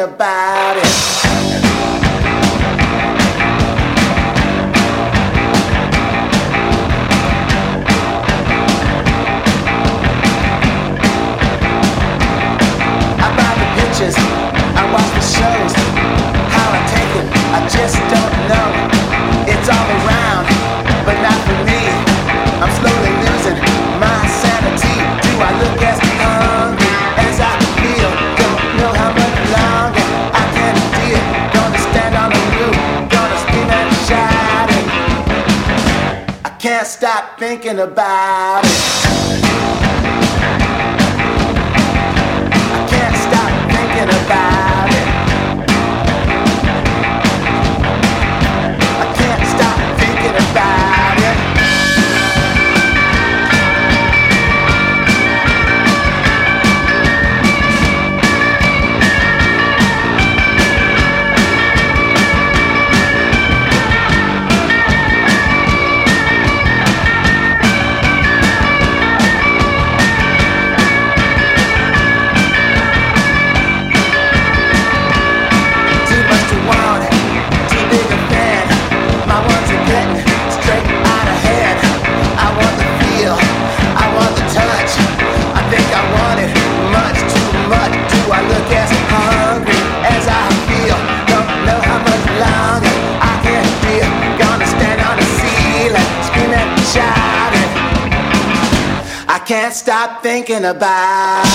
thinking thinking about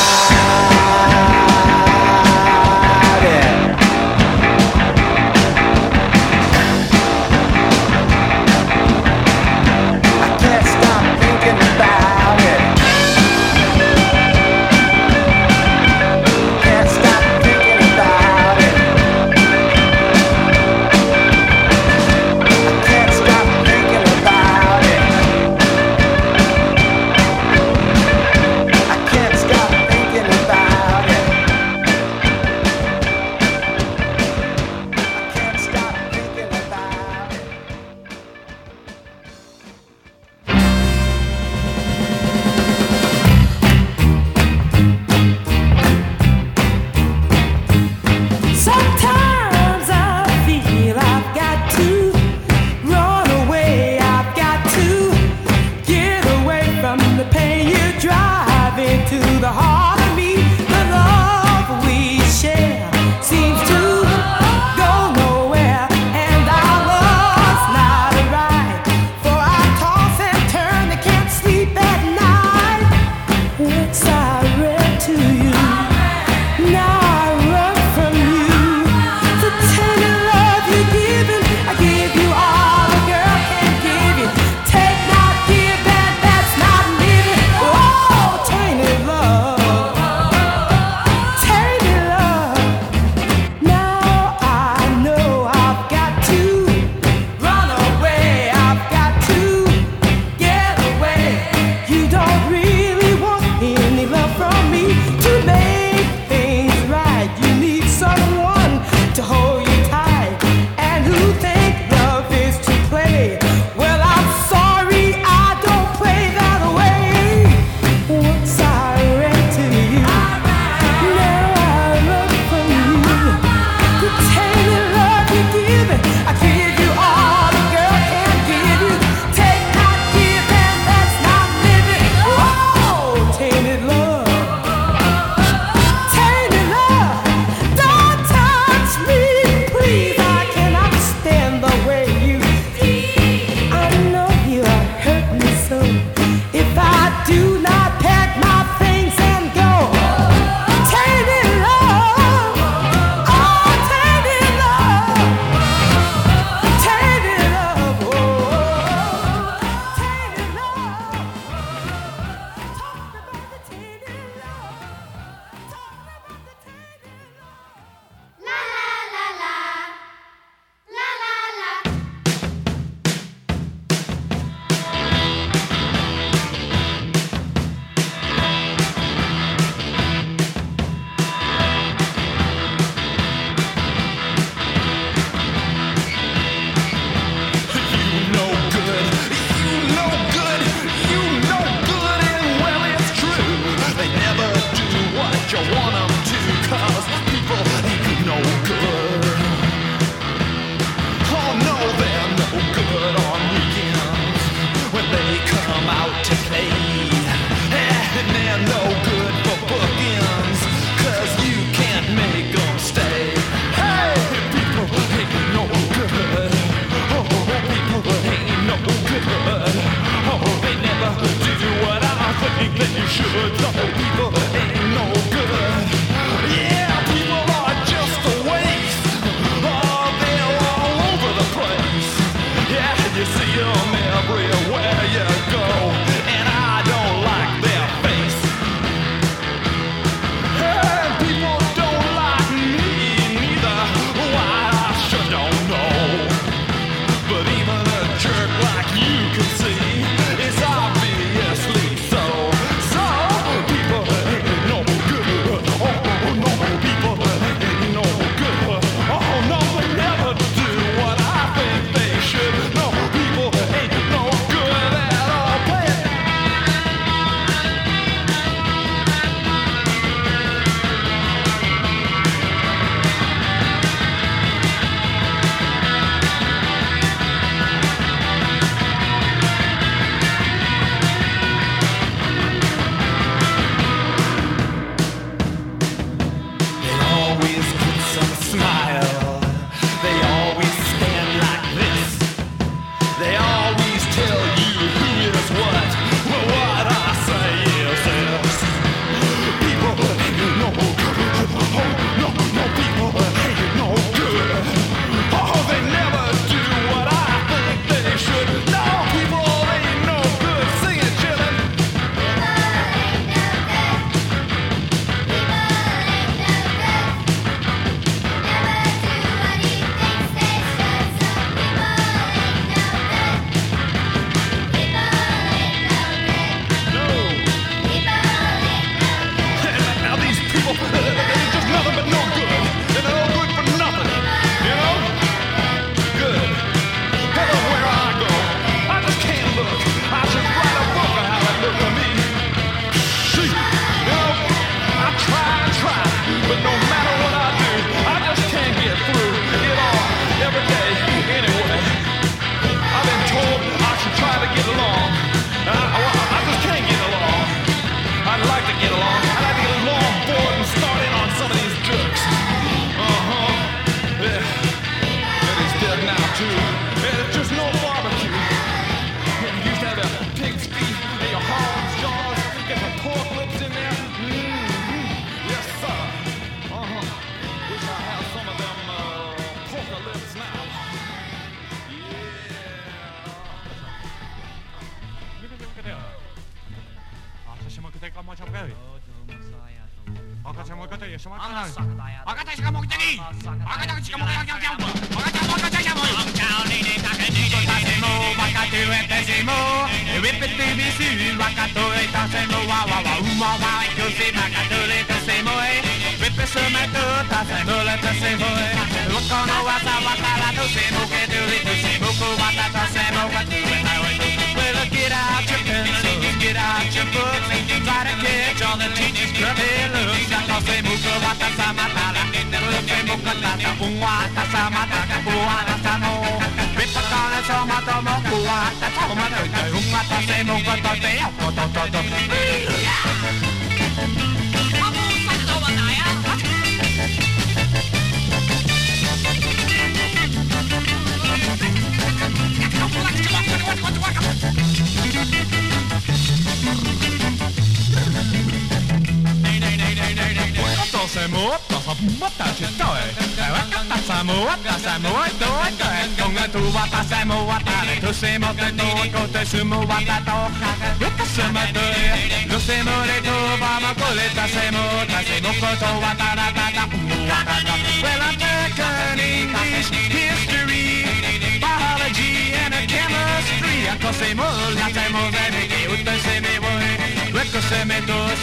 mol, na te moveme, que usted se me voy. Luego me ta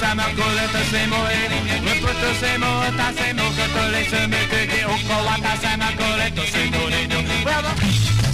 me,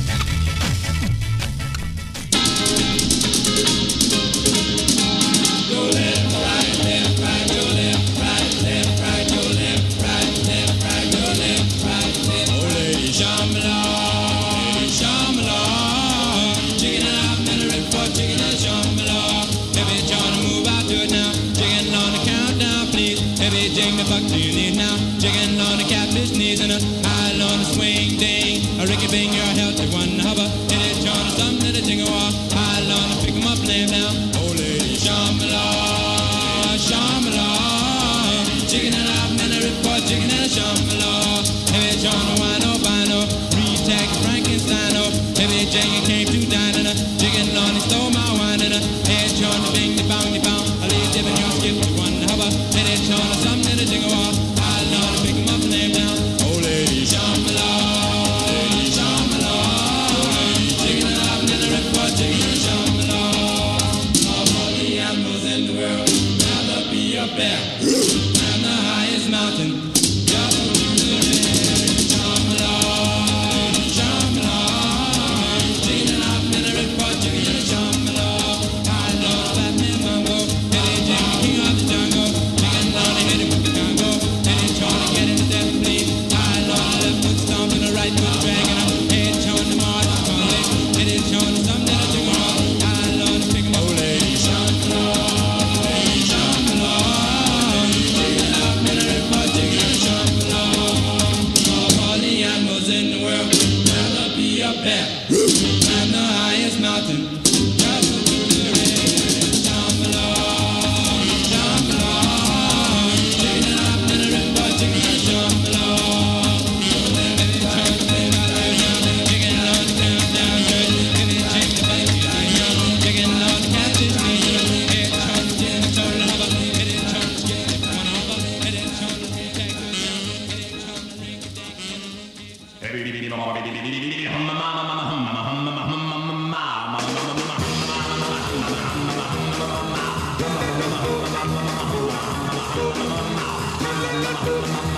Every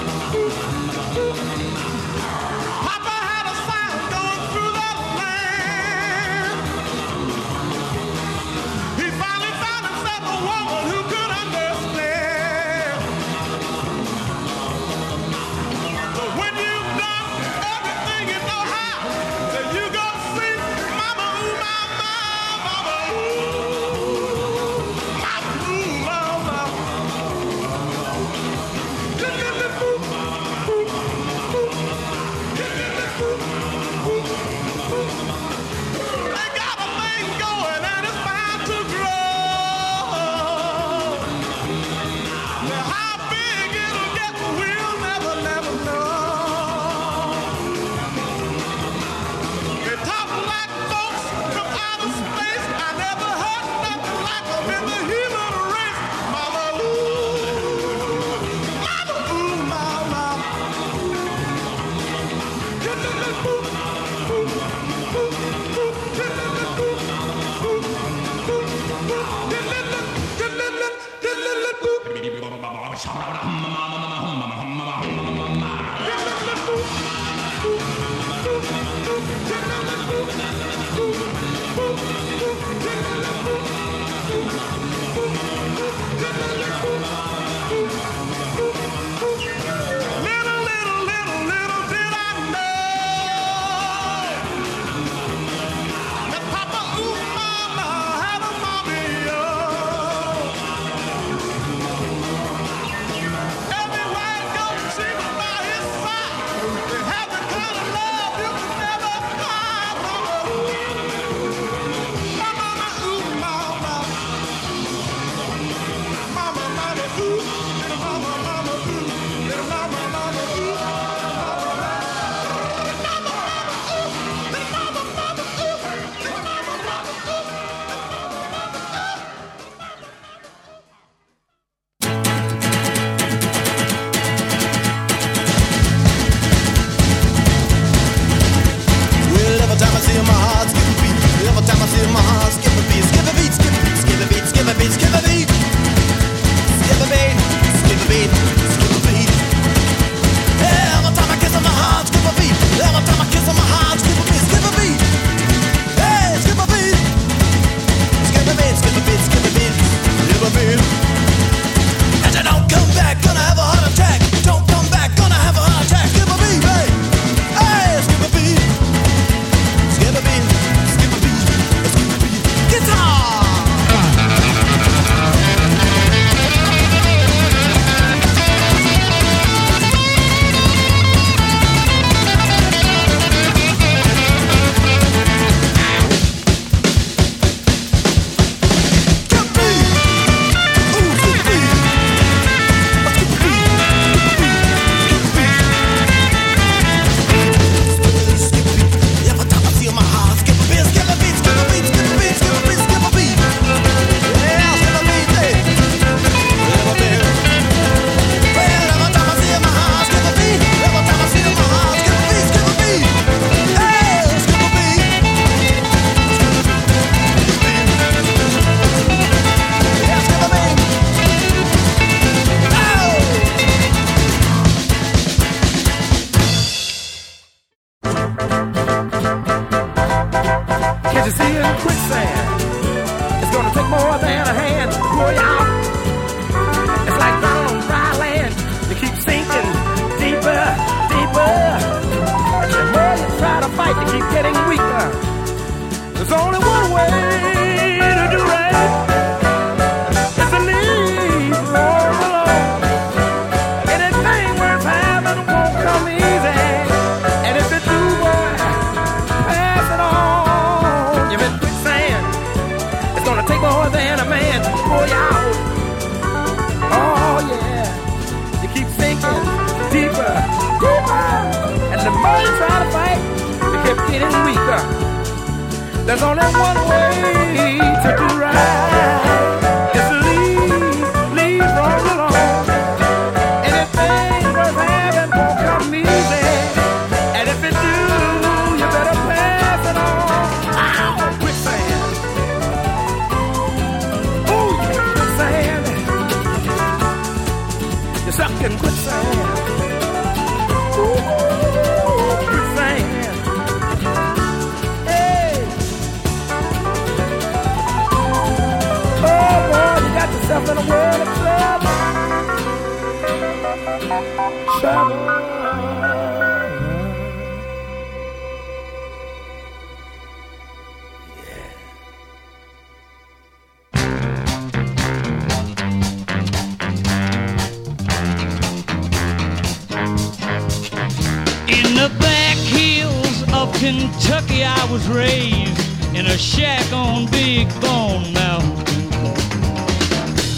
was raised in a shack on Big Bone Mountain.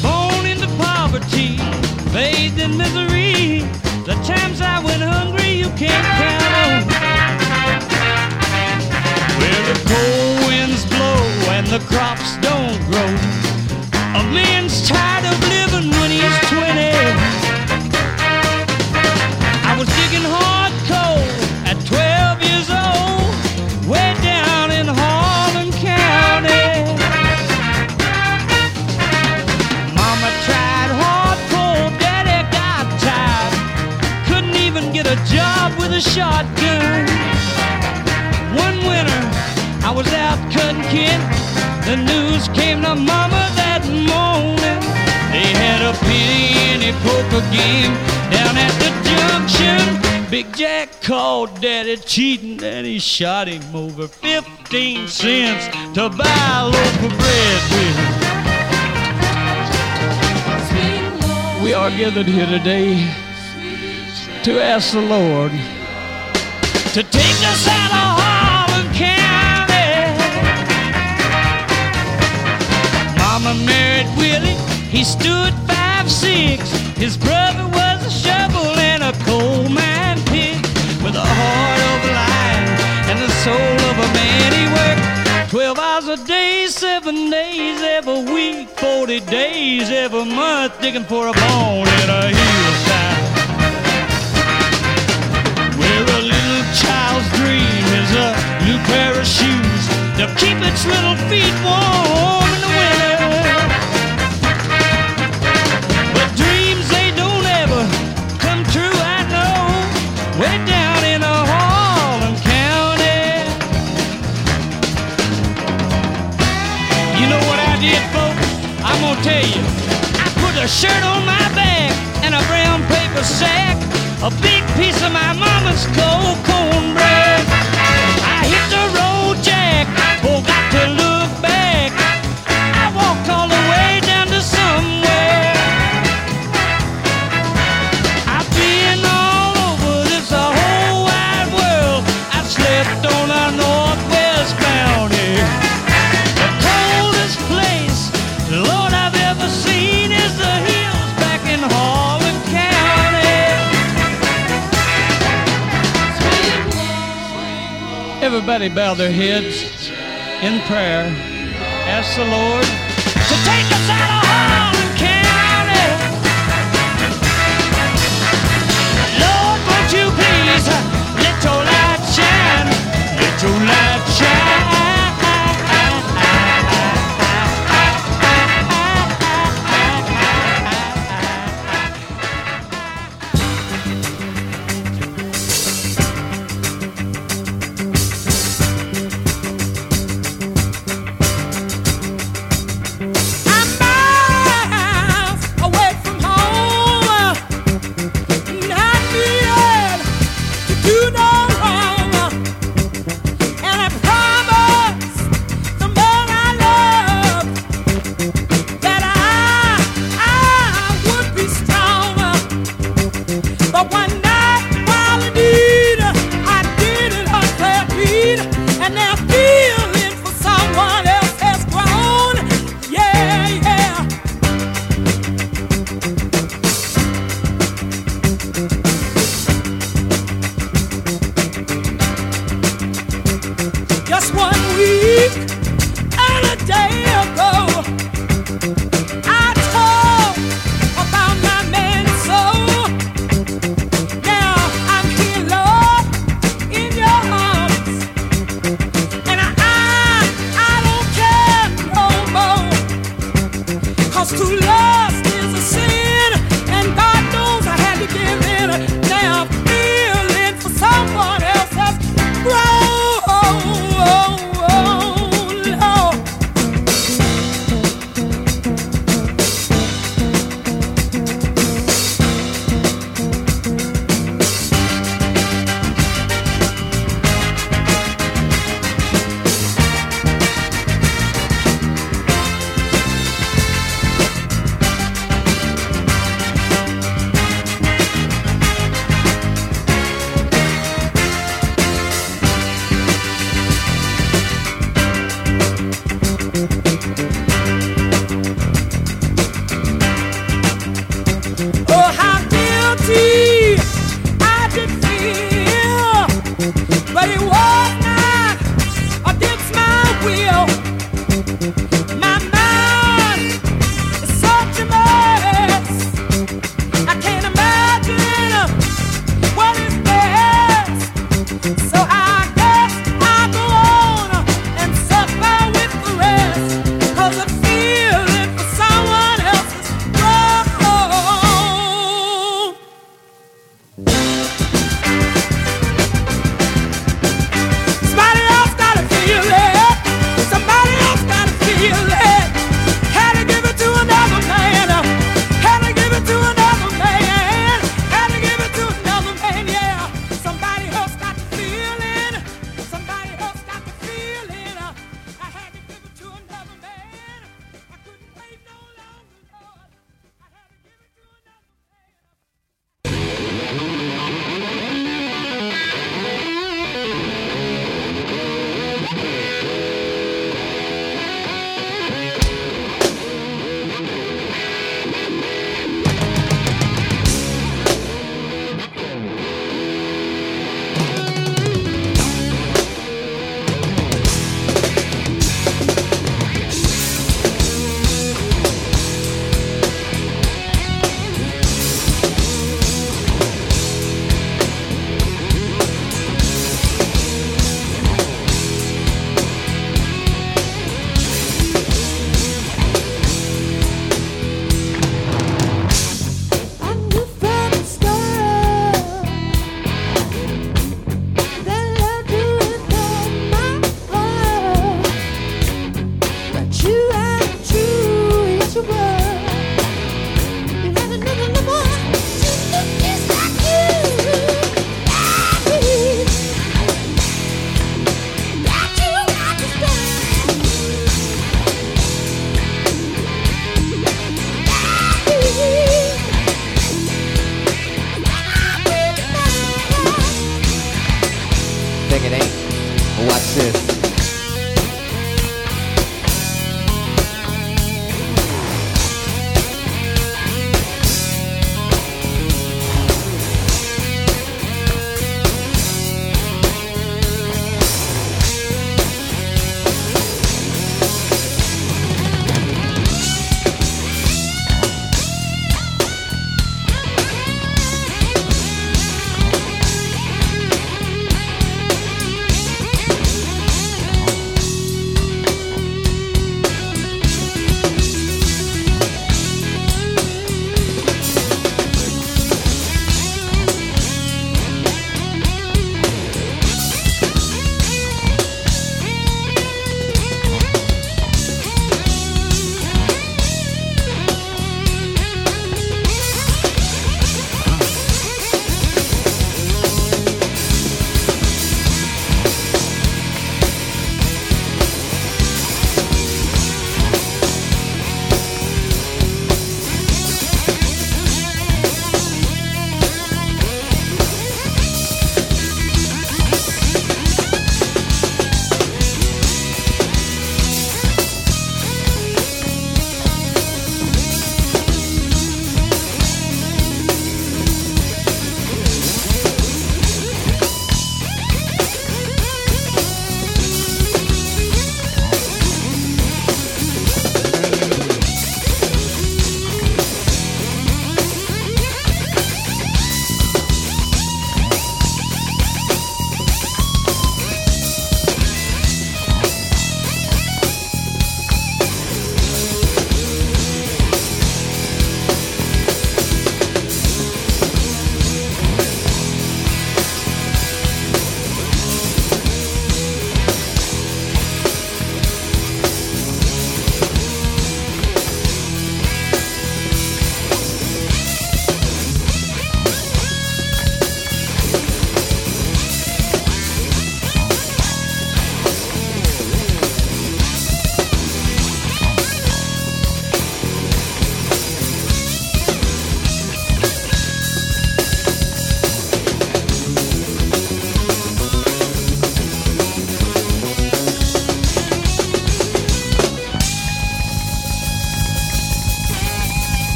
Born into poverty, bathed in misery. The times I went hungry, you can't count on. Where the cold winds blow and the crops don't grow. A man's tired of living when he's 20. Shotgun. One winter, I was out cutting kid. The news came to mama that morning. They had a penny poker game down at the junction. Big Jack called daddy cheating and he shot him over 15 cents to buy a loaf of bread with. We are gathered here today to ask the Lord to take us out of Harlan County. Mama married Willie, he stood five six. His brother was a shovel and a coal mine pig with a heart of a lion and the soul of a man. He worked 12 hours a day, seven days every week, 40 days every month, digging for a bone in a hillside. Pair of shoes to keep its little feet warm in the winter. But dreams they don't ever come true, I know. Way down in a Harlan County. You know what I did, folks? I'm gonna tell you. I put a shirt on my back and a brown paper sack, a big piece of my mama's cold cornbread. Everybody bow their heads in prayer. Ask the Lord to take us out of Harlan County. Lord, won't you please let your light shine? Let your light shine.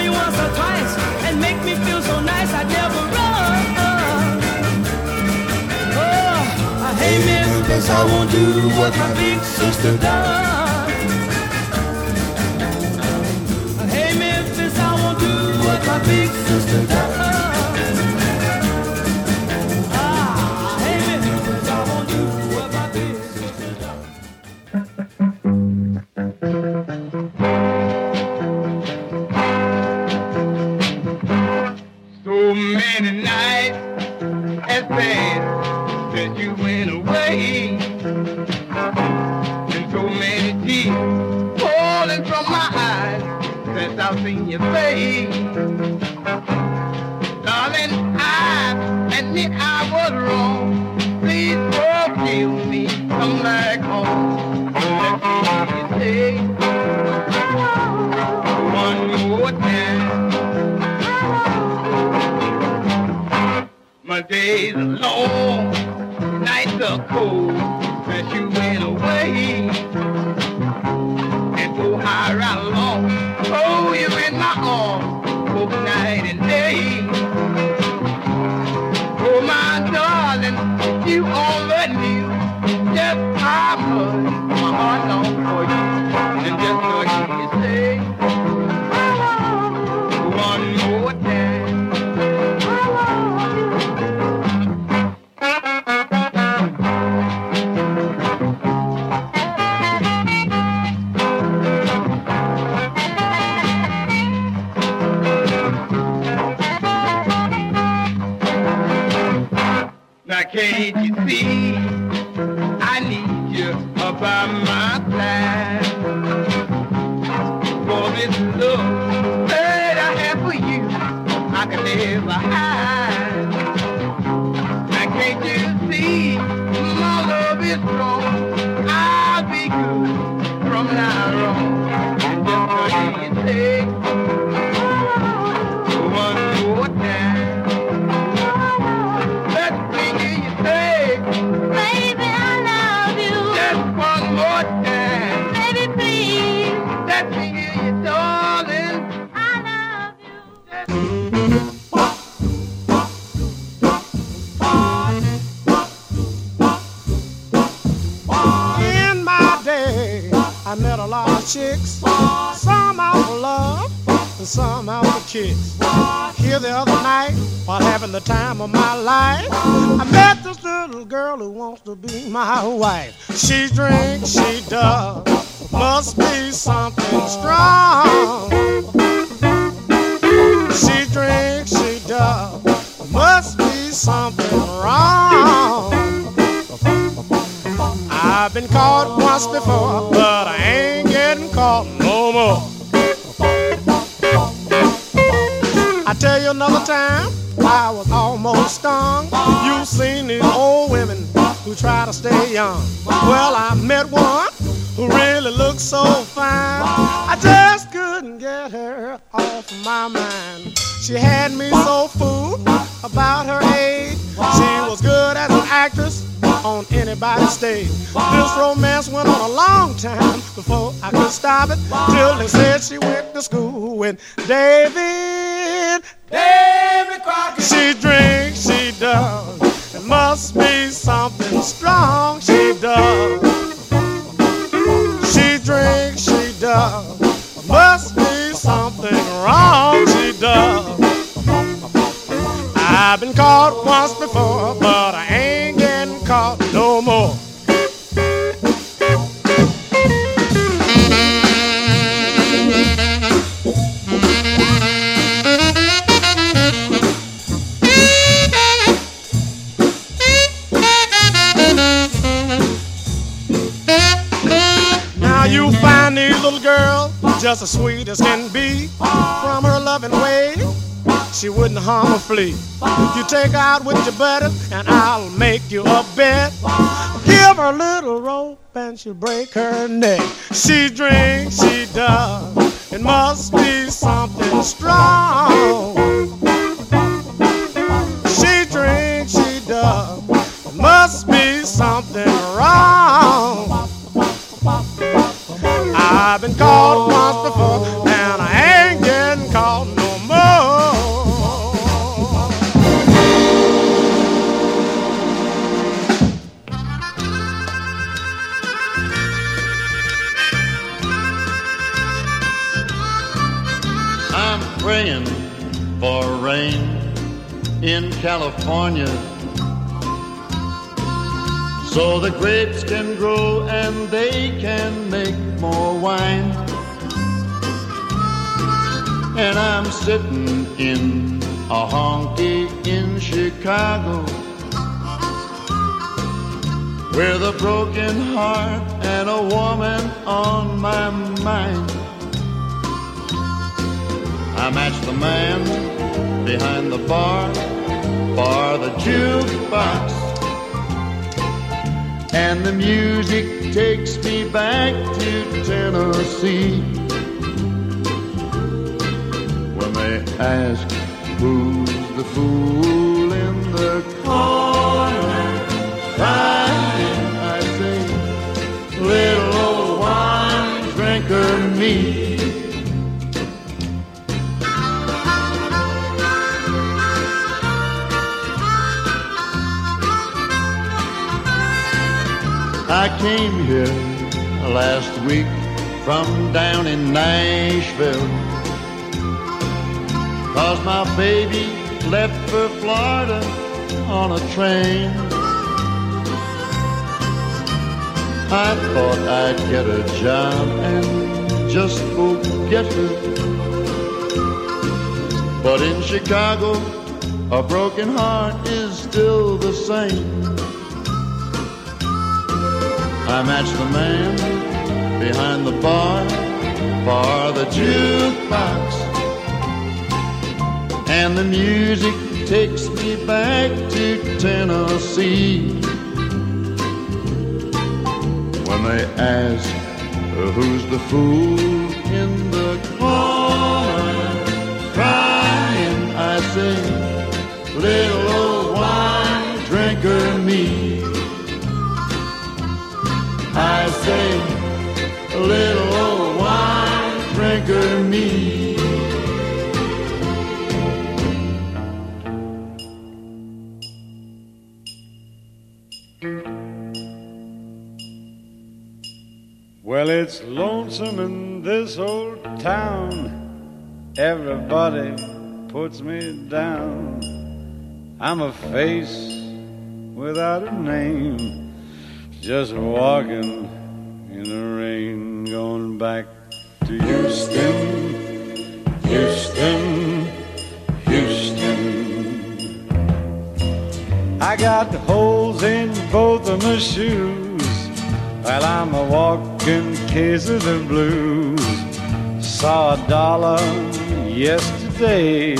me once or twice and make me feel so nice I'd never run. Oh, I hate me because I won't do what my big sister does. I hate me because I won't do what my big I met a lot of chicks, some out for love and some out for kicks. Here the other night, while having the time of my life, I met this little girl who wants to be my wife. She drinks, she does, must be something strong. She drinks, she does, must be something wrong. I've been caught once before, but I ain't getting caught no more. I tell you another time, I was almost stung. You've seen these old women who try to stay young. Well, I met one who really looked so fine. I just couldn't get her off my mind. She had me so fooled about her age. She was good as an actress on anybody's stage. This romance went on a long time before I could stop it. Till they said she went to school with David. David Crockett. She drinks, she does. It must be something strong she does. She drinks, she does. Must be something wrong she does. I've been caught once before, but caught no more. Now you find these little just as sweet as can be. From her loving way, she wouldn't harm a flea. You take her out with your buddy, and I'll make you a bet. Give her a little rope, and she'll break her neck. She drinks, she does. It must be something strong. She drinks, she does. It must be something wrong. I've been caught rain in California so the grapes can grow and they can make more wine. And I'm sitting in a honky in Chicago with a broken heart and a woman on my mind. I match the man behind the bar for the jukebox. And the music takes me back to Tennessee. When they ask who's the fool in the corner, I say, little old wine drinker me. I came here last week from down in Nashville. Cause my baby left for Florida on a train. I thought I'd get a job and just forget her. But in Chicago, a broken heart is still the same. I match the man behind the bar for the jukebox. And the music takes me back to Tennessee. When they ask uh, who's the fool in the corner crying, I say, little old wine drinker me. I say, little old wine drinker me. Well, it's lonesome in this old town. Everybody puts me down. I'm a face without a name. Just walking in the rain, going back to Houston, Houston, Houston. I got holes in both of my shoes. While I'm a walking case of the blues. Saw a dollar yesterday,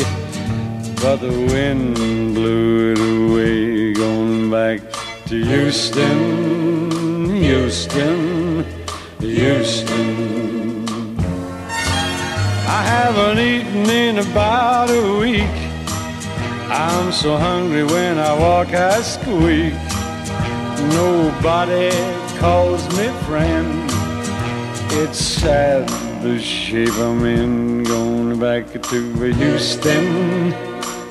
but the wind blew it away. Going back to Houston, Houston, Houston. I haven't eaten in about a week. I'm so hungry when I walk, I squeak. Nobody calls me friend. It's sad the shape I'm in. Going back to Houston,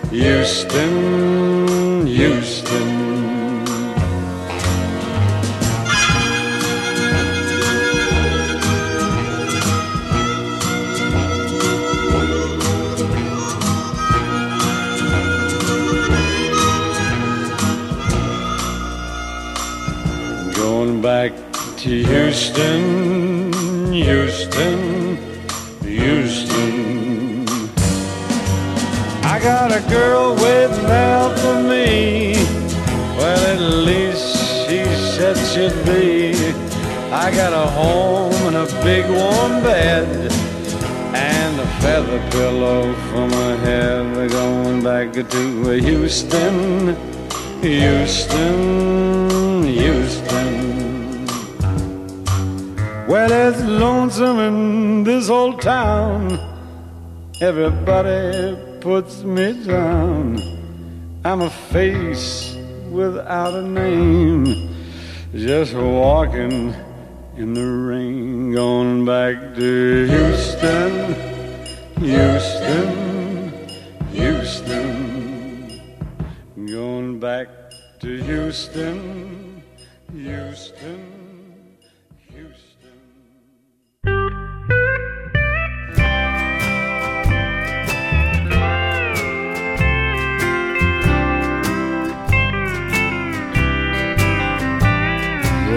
Houston, Houston. Back to Houston, Houston, Houston. I got a girl waiting out for me. Well, at least she said she'd be. I got a home and a big warm bed and a feather pillow for my head. We're going back to Houston, Houston, Houston. Well, it's lonesome in this old town. Everybody puts me down. I'm a face without a name, just walking in the rain, going back to Houston, Houston, Houston, going back to Houston, Houston.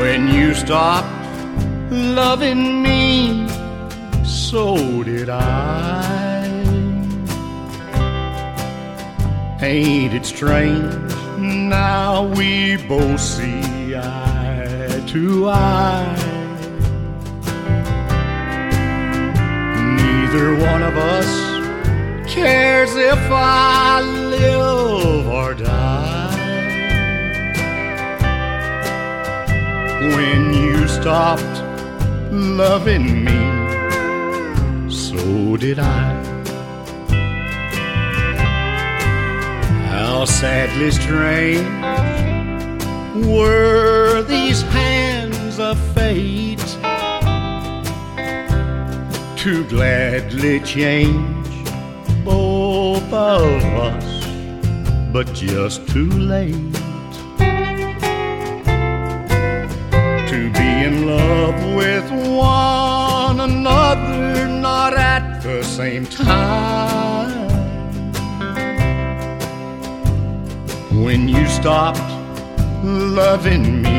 When you stopped loving me, so did I. Ain't it strange? Now we both see eye to eye. Neither one of us cares if I live or die. When you stopped loving me, so did I. How sadly strange were these hands of fate to gladly change both of us, but just too late. Same time. When you stopped loving me,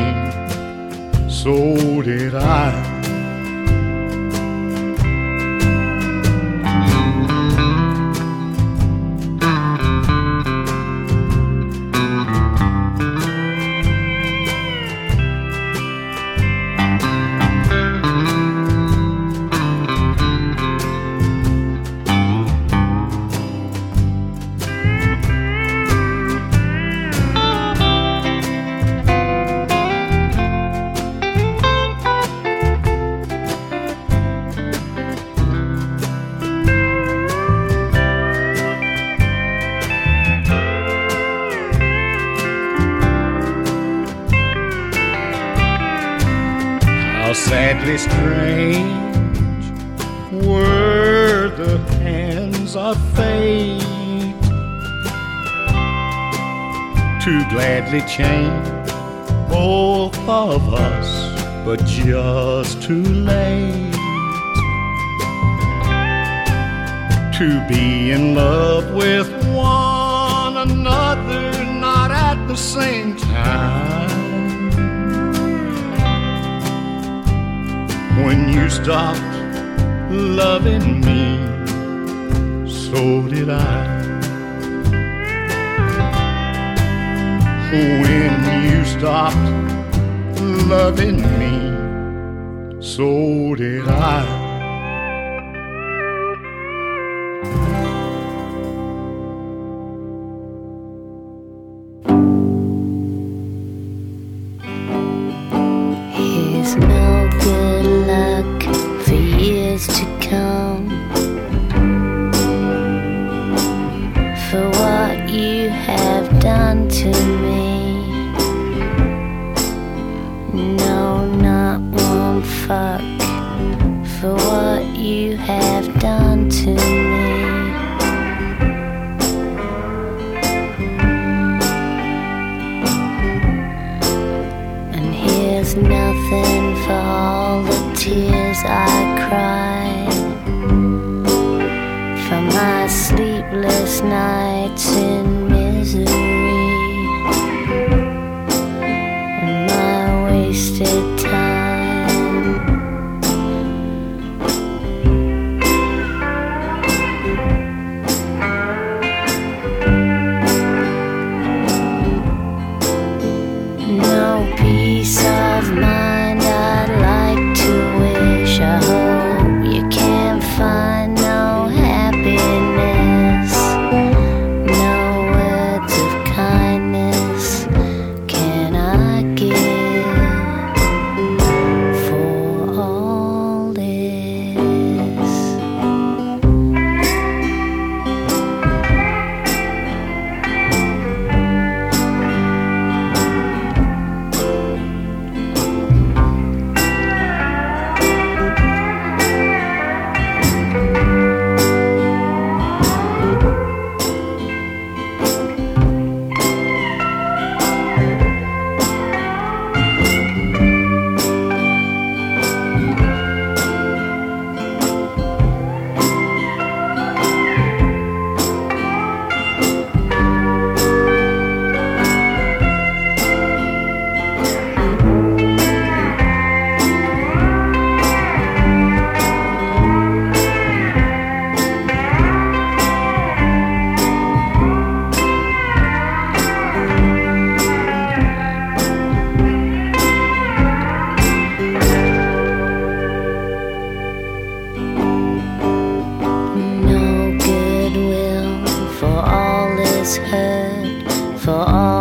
so did I. gladly change both of us, but just too late to be in love with one another, not at the same time. when you stopped loving me, so did I. When you stopped loving me, so did I. for all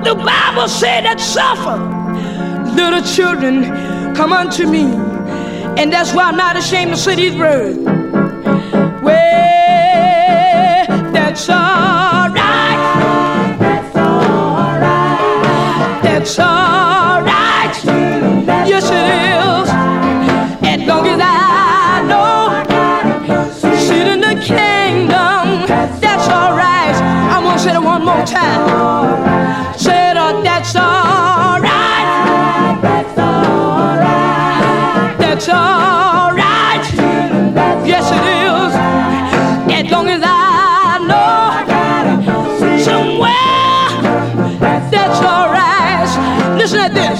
But the Bible said that suffer little children come unto me. And that's why I'm not ashamed to say these words. Well, that's all.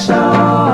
special.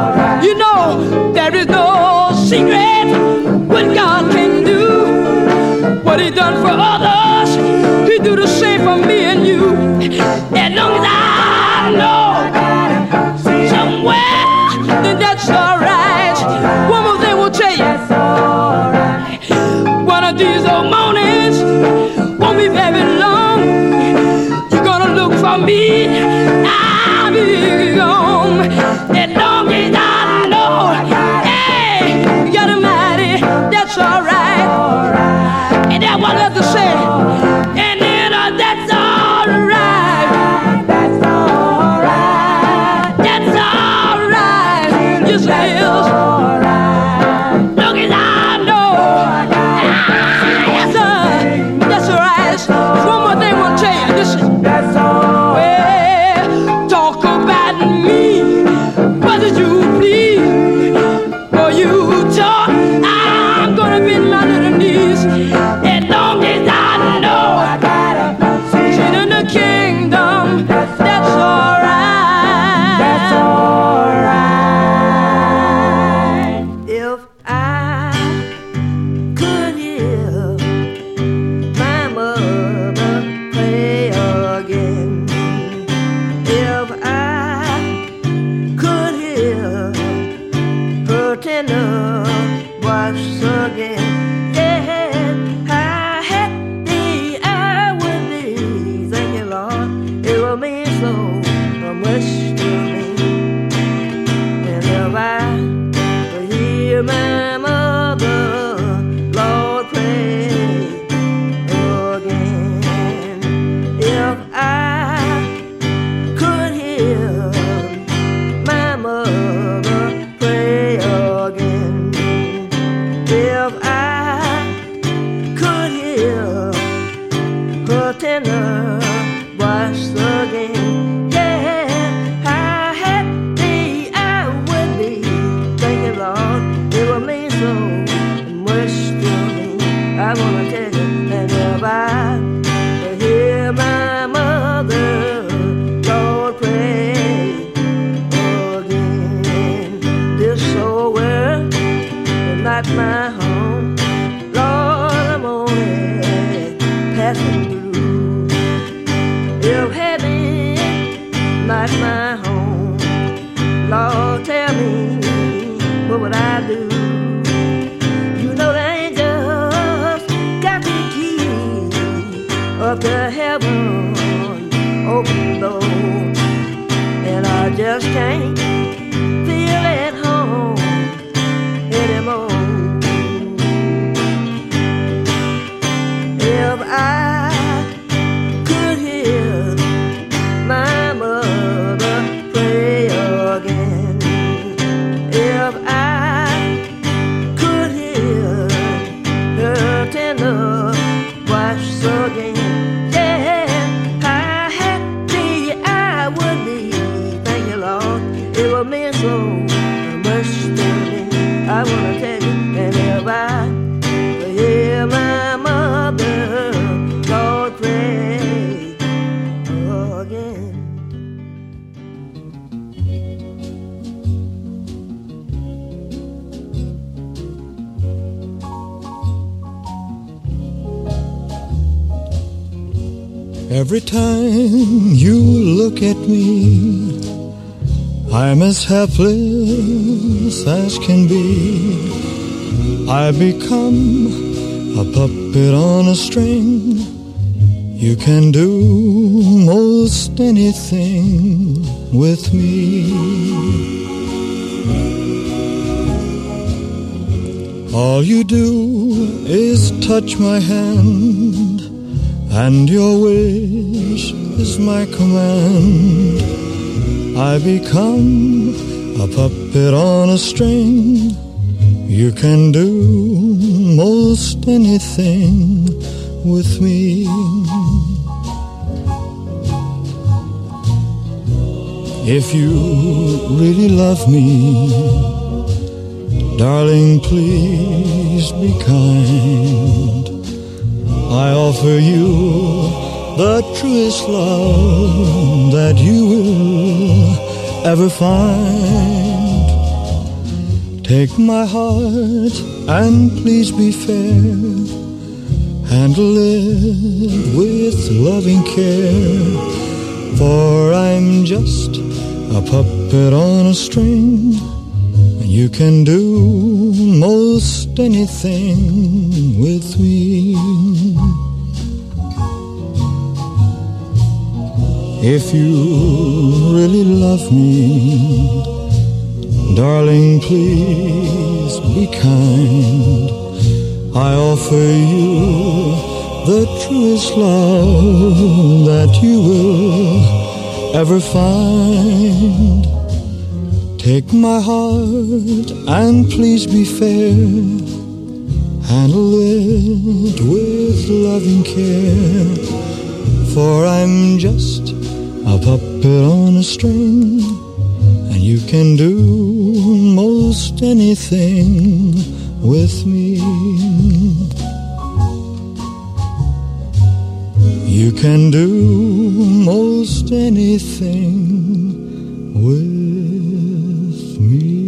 of the heaven oh, open door, and I just can't. Every time you look at me, I'm as helpless as can be. I become a puppet on a string. You can do most anything with me. All you do is touch my hand, and your wish is my command. I become a puppet on a string. You can do most anything with me. If you really love me, darling, please be kind. I offer you the truest love that you will ever find. Take my heart and please be fair. Handle it with loving care. For I'm just a puppet on a string. You can do most anything with me. If you really love me, darling, please be kind. I offer you the truest love that you will ever find. Take my heart and please be fair. Handle it with loving care. For I'm just a puppet on a string, and you can do most anything with me. You can do most anything with me.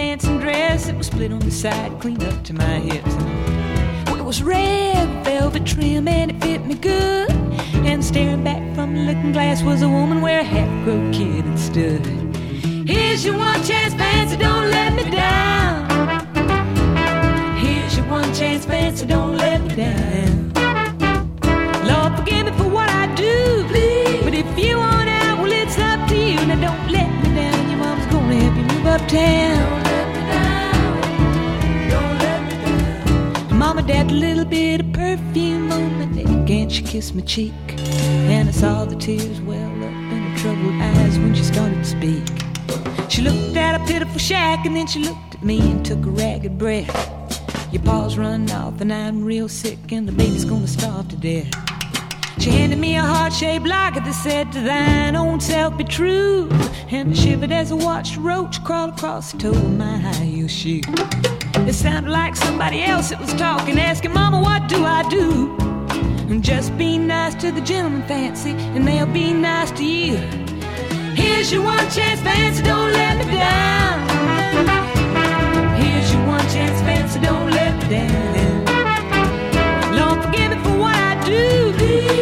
Dancing dress. It was split on the side, clean up to my hips. Well, it was red velvet trim, and it fit me good. And staring back from the looking glass was a woman where a half-grown kid had stood. Here's your one chance, fancy, don't let me down. Here's your one chance, fancy, don't let me down. Lord, forgive me for what I do. Please. But if you want out, well, it's up to you. Now, don't let me down. Your mom's gonna help you move uptown. A little bit of perfume on my neck and she kissed my cheek. And I saw the tears well up in her troubled eyes when she started to speak. She looked at a pitiful shack and then she looked at me and took a ragged breath. Your paws run off and I'm real sick and the baby's gonna starve to death. She handed me a heart-shaped locket that said, To thine own self be true. And I shivered as I watched a roach crawl across the toe of my high-heel shoe. It sounded like somebody else that was talking, asking, Mama, what do I do? And just be nice to the gentleman, fancy, and they'll be nice to you. Here's your one chance, fancy, don't let me down. Here's your one chance, fancy, don't let me down. Forgive me for what I do.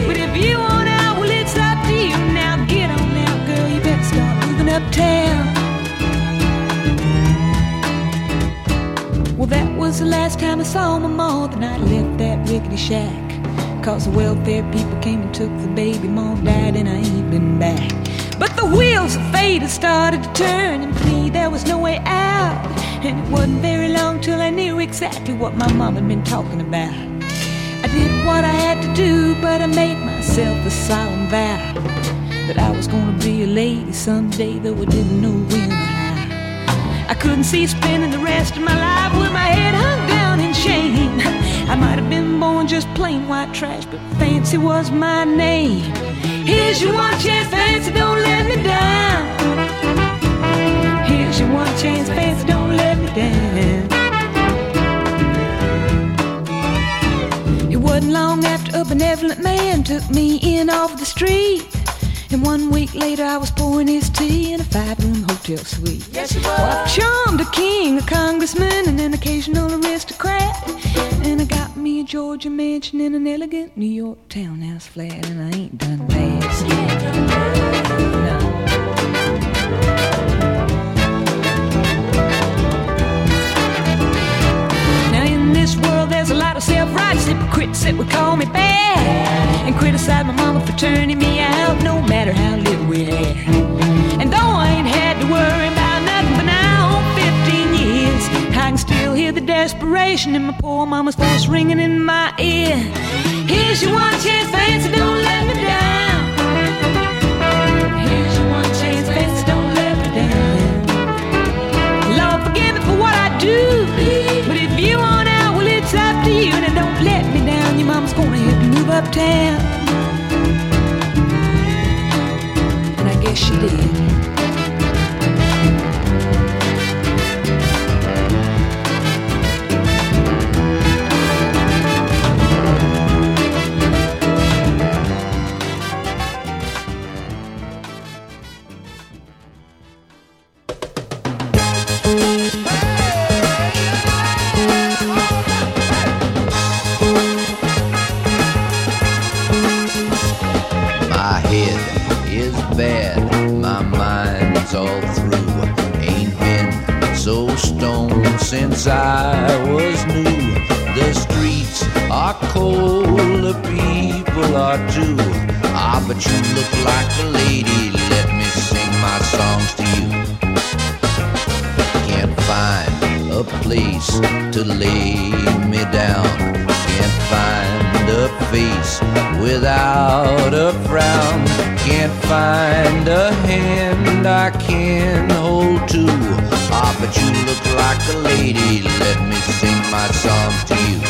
But if you want out, well, it's up to you. Now get on girl, you better moving uptown. That was the last time I saw my mom. The night I left that rickety shack. Cause the welfare people came and took the baby. Mom died and I ain't been back. But the wheels of fate had started to turn, and me there was no way out. And it wasn't very long till I knew exactly what my mom had been talking about. I did what I had to do, but I made myself a solemn vow that I was gonna be a lady someday, though I didn't know when. I couldn't see spending the rest of my life with my head hung down in shame. I might have been born just plain white trash, but fancy was my name. Here's your one chance, fancy, don't let me down. Here's your one chance, fancy, don't let me down. It wasn't long after a benevolent man took me in off the street. And one week later, I was pouring his tea in a five-room hotel suite. Yes, you Well, I've charmed a king, a congressman, and an occasional aristocrat. And I got me a Georgia mansion in an elegant New York townhouse flat, and I ain't done bad. Now in this world there's a lot of self-righteous hypocrites that would call me bad and criticize my mama for turning me out, no matter how little we had. Desperation in my poor mama's voice ringing in my ear. Here's your one chance, fancy, don't let me down. Here's your one chance, fancy, don't let me down. Lord, forgive me for what I do. But if you want out, well, it's up to you. Now don't let me down. Your mama's gonna help you move uptown. And I guess she did. Without a frown. Can't find a hand I can hold to. Ah, but you look like a lady. Let me sing my songs to you.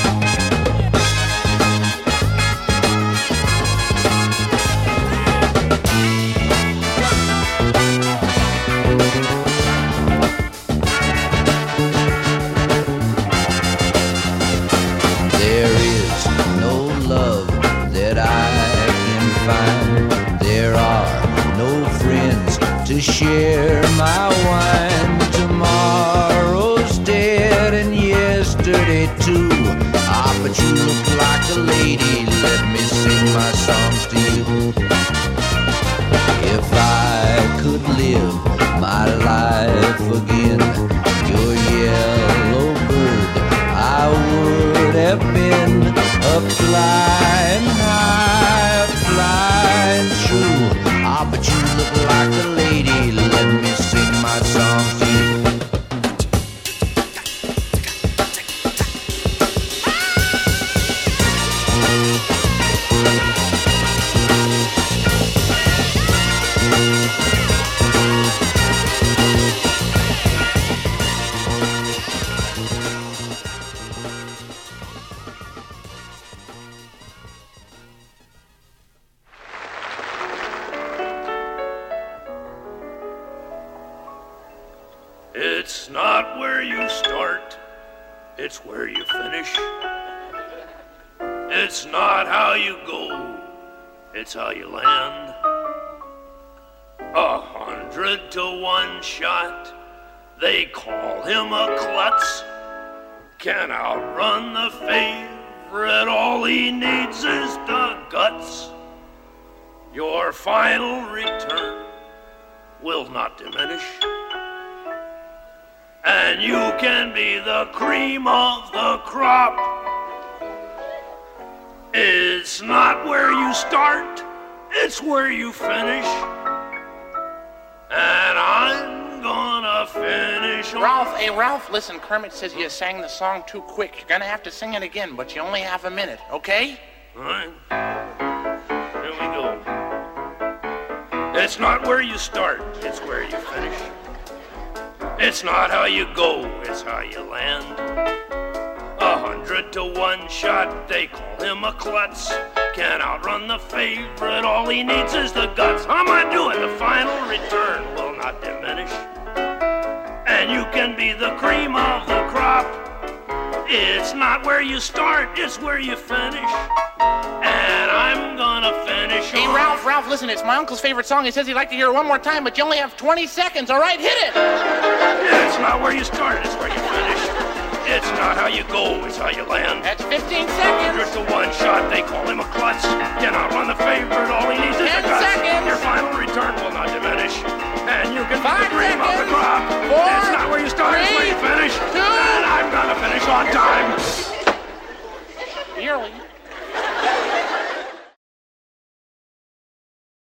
Listen, Kermit says you sang the song too quick. You're gonna have to sing it again, but you only have a minute, okay? All right. Here we go. It's not where you start, it's where you finish. It's not how you go, it's how you land. A hundred to one shot, they call him a klutz. Can't outrun the favorite, all he needs is the guts. How am I doing? the final return will not diminish. And you can be the cream of the crop. It's not where you start, it's where you finish. And I'm gonna finish. Hey on- Ralph, Ralph, listen, it's my uncle's favorite song. He says he'd like to hear it one more time, but you only have 20 seconds. All right, hit it! It's not where you start, it's where you finish. It's not how you go, it's how you land. That's 15 seconds. Just a one shot, they call him a klutz. Cannot run the favorite, all he needs is a 10 and you can find dream of the crop. Four, it's not where you start, three, it's where you finish. Two, and I'm gonna finish on time. Nearly.